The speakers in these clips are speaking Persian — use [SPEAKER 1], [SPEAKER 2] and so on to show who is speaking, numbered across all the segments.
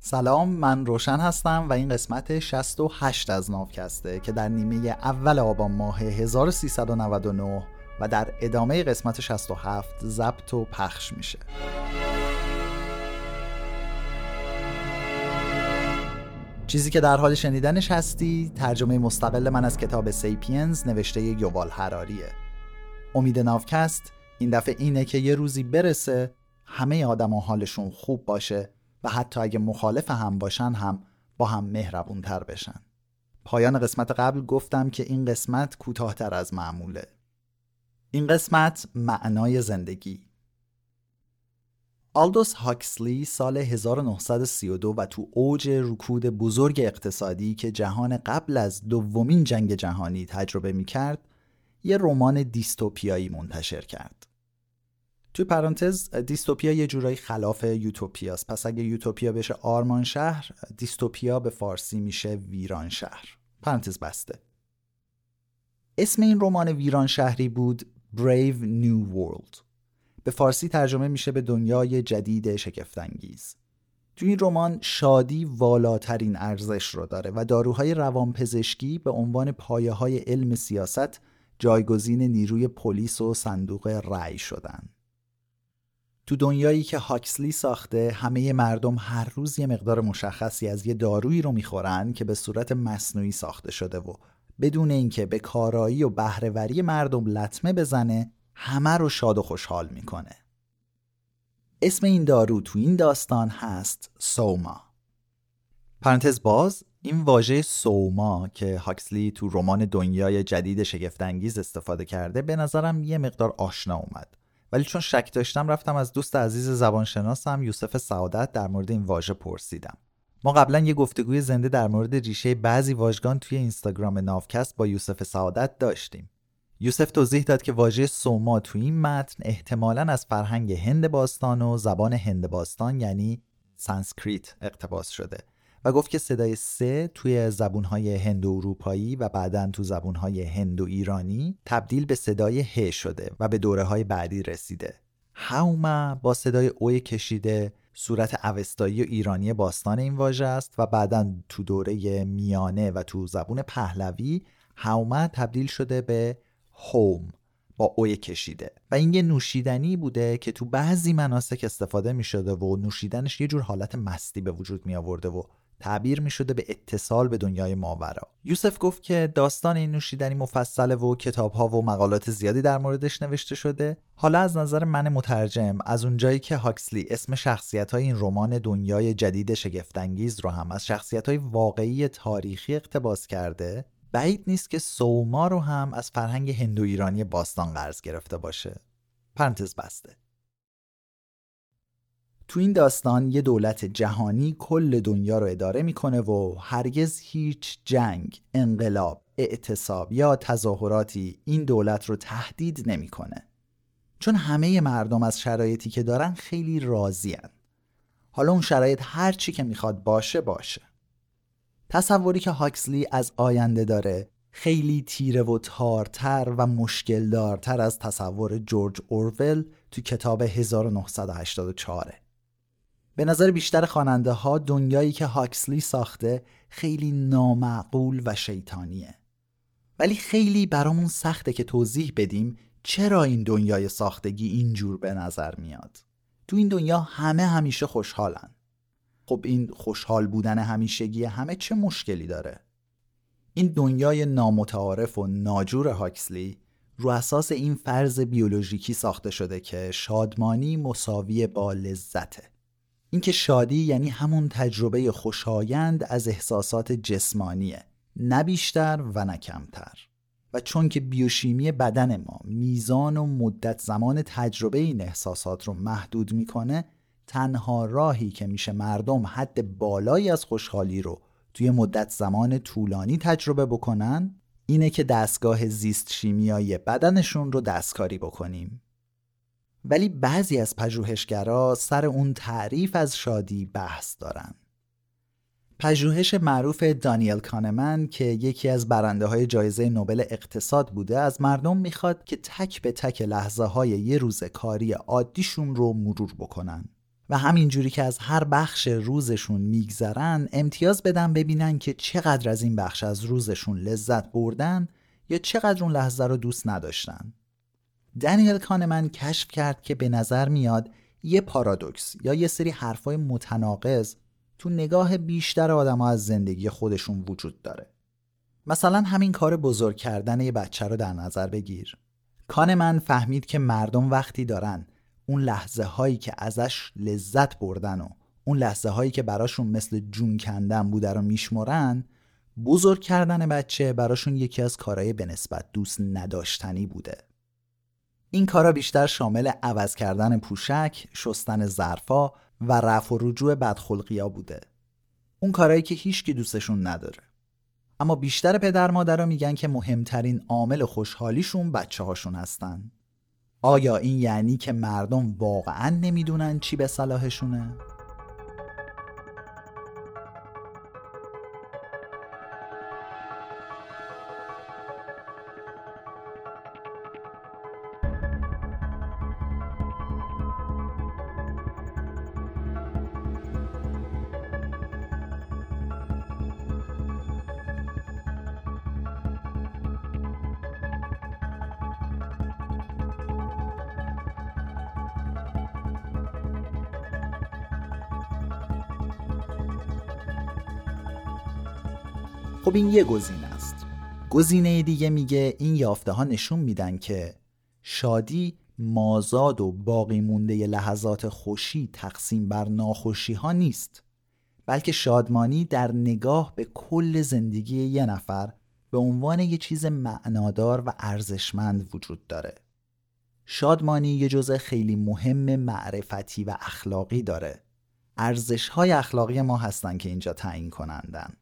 [SPEAKER 1] سلام من روشن هستم و این قسمت 68 از ناوکسته که در نیمه اول آبان ماه 1399 و در ادامه قسمت 67 ضبط و پخش میشه. چیزی که در حال شنیدنش هستی ترجمه مستقل من از کتاب سیپینز نوشته یووال هراریه امید ناوکست این دفعه اینه که یه روزی برسه همه آدم حالشون خوب باشه و حتی اگه مخالف هم باشن هم با هم مهربون تر بشن. پایان قسمت قبل گفتم که این قسمت کوتاهتر از معموله. این قسمت معنای زندگی. آلدوس هاکسلی سال 1932 و تو اوج رکود بزرگ اقتصادی که جهان قبل از دومین جنگ جهانی تجربه می کرد یه رمان دیستوپیایی منتشر کرد. توی پرانتز دیستوپیا یه جورایی خلاف یوتوپیاست پس اگه یوتوپیا بشه آرمان شهر دیستوپیا به فارسی میشه ویران شهر. پرانتز بسته. اسم این رمان ویران شهری بود Brave New World. به فارسی ترجمه میشه به دنیای جدید شگفتانگیز. تو این رمان شادی والاترین ارزش رو داره و داروهای روانپزشکی به عنوان پایه های علم سیاست جایگزین نیروی پلیس و صندوق رأی شدن. تو دنیایی که هاکسلی ساخته همه مردم هر روز یه مقدار مشخصی از یه دارویی رو می‌خورن که به صورت مصنوعی ساخته شده و بدون اینکه به کارایی و بهرهوری مردم لطمه بزنه همه رو شاد و خوشحال می‌کنه. اسم این دارو تو این داستان هست سوما. پرانتز باز این واژه سوما که هاکسلی تو رمان دنیای جدید شگفتانگیز استفاده کرده به نظرم یه مقدار آشنا اومد. ولی چون شک داشتم رفتم از دوست عزیز زبانشناسم یوسف سعادت در مورد این واژه پرسیدم. ما قبلا یه گفتگوی زنده در مورد ریشه بعضی واژگان توی اینستاگرام ناوکست با یوسف سعادت داشتیم. یوسف توضیح داد که واژه سوما توی این متن احتمالا از فرهنگ هند باستان و زبان هند باستان یعنی سانسکریت اقتباس شده. و گفت که صدای س توی زبونهای هند و اروپایی و بعدا تو زبونهای هند و ایرانی تبدیل به صدای ه شده و به دوره های بعدی رسیده. هاوما با صدای اوی کشیده صورت اوستایی و ایرانی باستان این واژه است و بعدا تو دوره میانه و تو زبون پهلوی هاوما تبدیل شده به هوم با اوی کشیده. و این یه نوشیدنی بوده که تو بعضی مناسک استفاده می شده و نوشیدنش یه جور حالت مستی به وجود می آورده و تعبیر می شده به اتصال به دنیای ماورا. یوسف گفت که داستان این نوشیدنی مفصله و کتاب ها و مقالات زیادی در موردش نوشته شده. حالا از نظر من مترجم از اونجایی که هاکسلی اسم شخصیت های این رمان دنیای جدید شگفتانگیز رو هم از شخصیت های واقعی تاریخی اقتباس کرده بعید نیست که سوما رو هم از فرهنگ هندو ایرانی باستان قرض گرفته باشه. پرانتز بسته. تو این داستان یه دولت جهانی کل دنیا رو اداره می‌کنه و هرگز هیچ جنگ، انقلاب، اعتصاب یا تظاهراتی این دولت رو تهدید نمی‌کنه. چون همه مردم از شرایطی که دارن خیلی راضین. حالا اون شرایط هر چی که می‌خواد باشه باشه. تصوری که هاکسلی از آینده داره خیلی تیره و تارتر و مشکل دارتر از تصور جورج اورول تو کتاب 1984 به نظر بیشتر خواننده ها دنیایی که هاکسلی ساخته خیلی نامعقول و شیطانیه. ولی خیلی برامون سخته که توضیح بدیم چرا این دنیای ساختگی اینجور به نظر میاد. تو این دنیا همه همیشه خوشحالن. خب این خوشحال بودن همیشگی همه چه مشکلی داره؟ این دنیای نامتعارف و ناجور هاکسلی رو اساس این فرض بیولوژیکی ساخته شده که شادمانی مساوی با لذته. اینکه شادی یعنی همون تجربه خوشایند از احساسات جسمانیه نه بیشتر و نه کمتر. و چون که بیوشیمی بدن ما میزان و مدت زمان تجربه این احساسات رو محدود می‌کنه تنها راهی که میشه مردم حد بالایی از خوشحالی رو توی مدت زمان طولانی تجربه بکنن اینه که دستگاه زیست شیمیایی بدنشون رو دستکاری بکنیم. ولی بعضی از پژوهشگرا سر اون تعریف از شادی بحث دارن. پژوهش معروف دانیل کانمن که یکی از برنده های جایزه نوبل اقتصاد بوده از مردم می‌خواد که تک به تک لحظه های یه روز کاری عادیشون رو مرور بکنن و همینجوری که از هر بخش روزشون میگذرن امتیاز بدن ببینن که چقدر از این بخش از روزشون لذت بردن یا چقدر اون لحظه رو دوست نداشتن. دنیل کانمن کشف کرد که به نظر میاد یه پارادوکس یا یه سری حرفای متناقض تو نگاه بیشتر آدم از زندگی خودشون وجود داره. مثلا همین کار بزرگ کردن یه بچه رو در نظر بگیر. کانمن فهمید که مردم وقتی دارن اون لحظه هایی که ازش لذت بردن و اون لحظه هایی که براشون مثل جون کندن بوده رو میشمرن بزرگ کردن بچه براشون یکی از کارهای به نسبت دوست نداشتنی بوده. این کارا بیشتر شامل عوض کردن پوشک، شستن ظرفا و رفع و رجوع بدخلقیا بوده. اون کارهایی که هیچکی دوستشون نداره. اما بیشتر پدر مادرها میگن که مهمترین عامل خوشحالیشون بچه هاشون هستن. آیا این یعنی که مردم واقعا نمی‌دونن چی به صلاحشونه؟ خب این یه گزینه است. گزینه دیگه میگه این یافته ها نشون میدن که شادی مازاد و باقی مونده لحظات خوشی تقسیم بر ناخوشی ها نیست بلکه شادمانی در نگاه به کل زندگی یه نفر به عنوان یه چیز معنادار و ارزشمند وجود داره. شادمانی یه جزء خیلی مهم معرفتی و اخلاقی داره. ارزش های اخلاقی ما هستن که اینجا تعیین کنندن.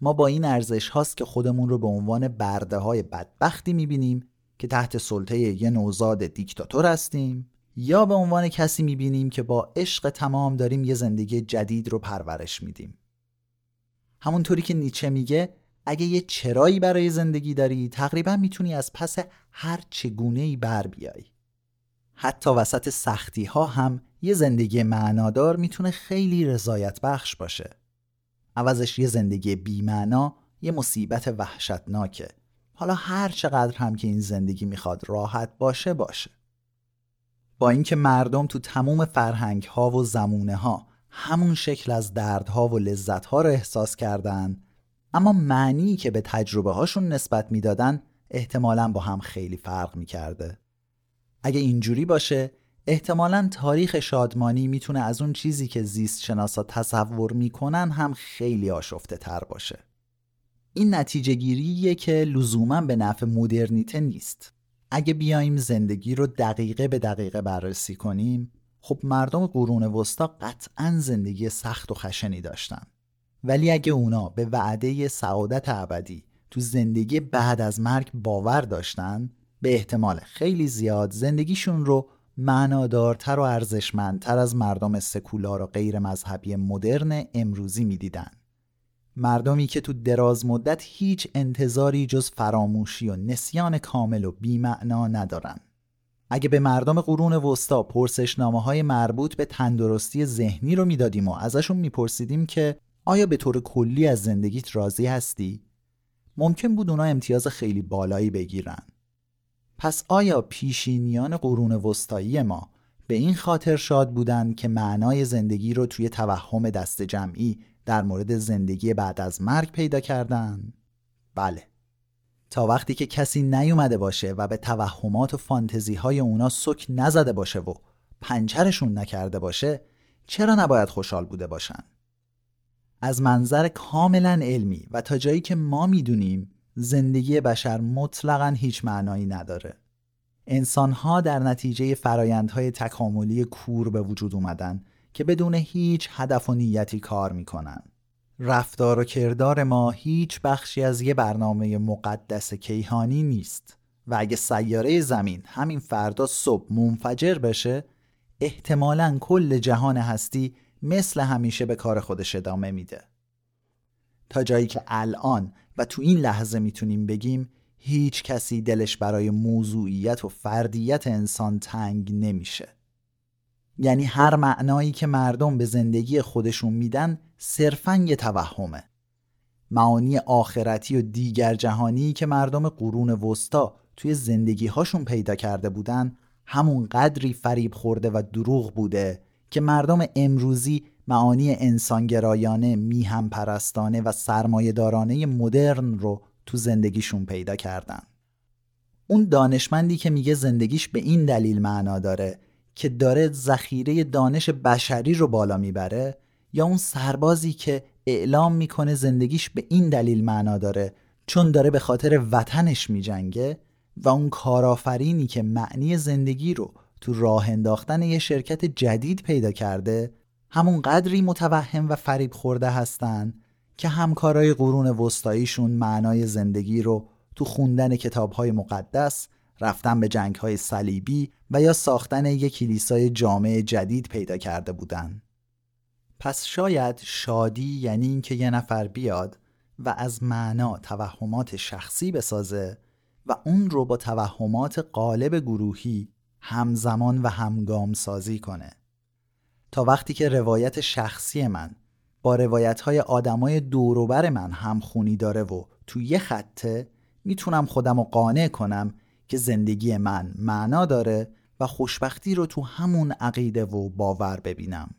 [SPEAKER 1] ما با این ارزش هاست که خودمون رو به عنوان برده های بدبختی می‌بینیم که تحت سلطه یه نوزاد دیکتاتور هستیم یا به عنوان کسی می‌بینیم که با عشق تمام داریم یه زندگی جدید رو پرورش میدیم. همونطوری که نیچه میگه اگه یه چرایی برای زندگی داری تقریبا می‌تونی از پس هر چگونه ای بر بیای. حتی وسط سختی ها هم یه زندگی معنادار می‌تونه خیلی رضایت بخش باشه. عوضش یه زندگی بیمعنا یه مصیبت وحشتناکه. حالا هر چقدر هم که این زندگی می‌خواد راحت باشه باشه. با اینکه مردم تو تموم فرهنگ ها و زمونه ها همون شکل از دردها و لذت ها رو احساس کردن اما معنی که به تجربه هاشون نسبت می‌دادن احتمالا با هم خیلی فرق می‌کرده. اگه اینجوری باشه احتمالا تاریخ شادمانی می‌تونه از اون چیزی که زیست شناسا تصور می‌کنن هم خیلی آشفته تر باشه. این نتیجه گیریه که لزوما به نفع مدرنیته نیست. اگه بیایم زندگی رو دقیقه به دقیقه بررسی کنیم خب مردم قرون وسطا قطعا زندگی سخت و خشنی داشتن. ولی اگه اونا به وعده سعادت ابدی تو زندگی بعد از مرگ باور داشتن به احتمال خیلی زیاد زندگیشون رو معنادارتر و ارزشمندتر از مردم سکولار و غیر مذهبی مدرن امروزی می‌دیدن. مردمی که تو دراز مدت هیچ انتظاری جز فراموشی و نسیان کامل و بیمعنا ندارن. اگه به مردم قرون وسطا پرسشنامه های مربوط به تندرستی ذهنی رو می‌دادیم و ازشون میپرسیدیم که آیا به طور کلی از زندگیت راضی هستی؟ ممکن بود اونا امتیاز خیلی بالایی بگیرن. پس آیا پیشینیان قرون وسطایی ما به این خاطر شاد بودند که معنای زندگی رو توی توهم دست جمعی در مورد زندگی بعد از مرگ پیدا کردن؟ بله. تا وقتی که کسی نیومده باشه و به توهمات و فانتزی های اونا سک نزده باشه و پنچرشون نکرده باشه چرا نباید خوشحال بوده باشن؟ از منظر کاملا علمی و تا جایی که ما می‌دونیم زندگی بشر مطلقا هیچ معنایی نداره. انسانها در نتیجه فرایندهای تکاملی کور به وجود اومدن که بدون هیچ هدف و نیتی کار می‌کنن. رفتار و کردار ما هیچ بخشی از یه برنامه مقدس کیهانی نیست و اگه سیاره زمین همین فردا صبح منفجر بشه احتمالا کل جهان هستی مثل همیشه به کار خودش ادامه میده. تا جایی که الان و تو این لحظه می‌تونیم بگیم هیچ کسی دلش برای موضوعیت و فردیت انسان تنگ نمیشه. یعنی هر معنایی که مردم به زندگی خودشون میدن صرفا یه توهمه. معانی آخرتی و دیگر جهانی که مردم قرون وسطا توی زندگی هاشون پیدا کرده بودن همون قدری فریب خورده و دروغ بوده که مردم امروزی معانی انسانگرایانه میهم پرستانه و سرمایهدارانه مدرن رو تو زندگیشون پیدا کردن. اون دانشمندی که میگه زندگیش به این دلیل معنا داره که داره ذخیره دانش بشری رو بالا می‌بره یا اون سربازی که اعلام می‌کنه زندگیش به این دلیل معنا داره چون داره به خاطر وطنش میجنگه و اون کارآفرینی که معنی زندگی رو تو راه انداختن یه شرکت جدید پیدا کرده همون قدری متوهم و فریب خورده هستن که همکارای قرون وسطاییشون معنای زندگی رو تو خوندن کتابهای مقدس رفتن به جنگهای صلیبی و یا ساختن یک کلیسای جامع جدید پیدا کرده بودن. پس شاید شادی یعنی اینکه یه نفر بیاد و از معنا توهمات شخصی بسازه و اون رو با توهمات قالب گروهی همزمان و همگام سازی کنه. تا وقتی که روایت شخصی من با روایت های آدمای دوروبر من همخونی داره و تو یه خطه می‌تونم خودم رو قانع کنم که زندگی من معنا داره و خوشبختی رو تو همون عقیده و باور ببینم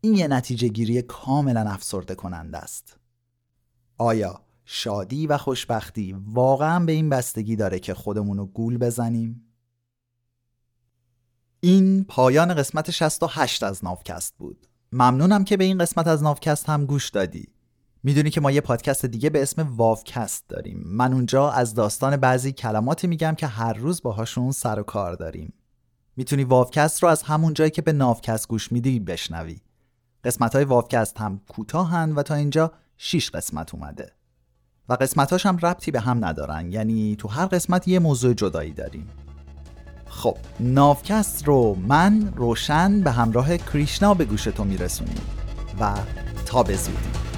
[SPEAKER 1] این یه نتیجه گیری کاملا افسرده کننده است آیا شادی و خوشبختی واقعا به این بستگی داره که خودمون رو گول بزنیم؟ این پایان قسمت 68 از نافکست بود. ممنونم که به این قسمت از نافکست هم گوش دادی. می‌دونی که ما یه پادکست دیگه به اسم واوکست داریم. من اونجا از داستان بعضی کلماتی میگم که هر روز باهاشون سر و کار داریم. می‌تونی واوکست رو از همون جایی که به نافکست گوش میدی بشنوی. قسمت های واوکست هم کوتاهن و تا اینجا 6 قسمت اومده. و قسمتاش هم ربطی به هم ندارن. یعنی تو هر قسمت یه موضوع جدایی داریم. خب نافکست رو من روشن به همراه کریشنا به گوش تو میرسونیم و تا به زودی.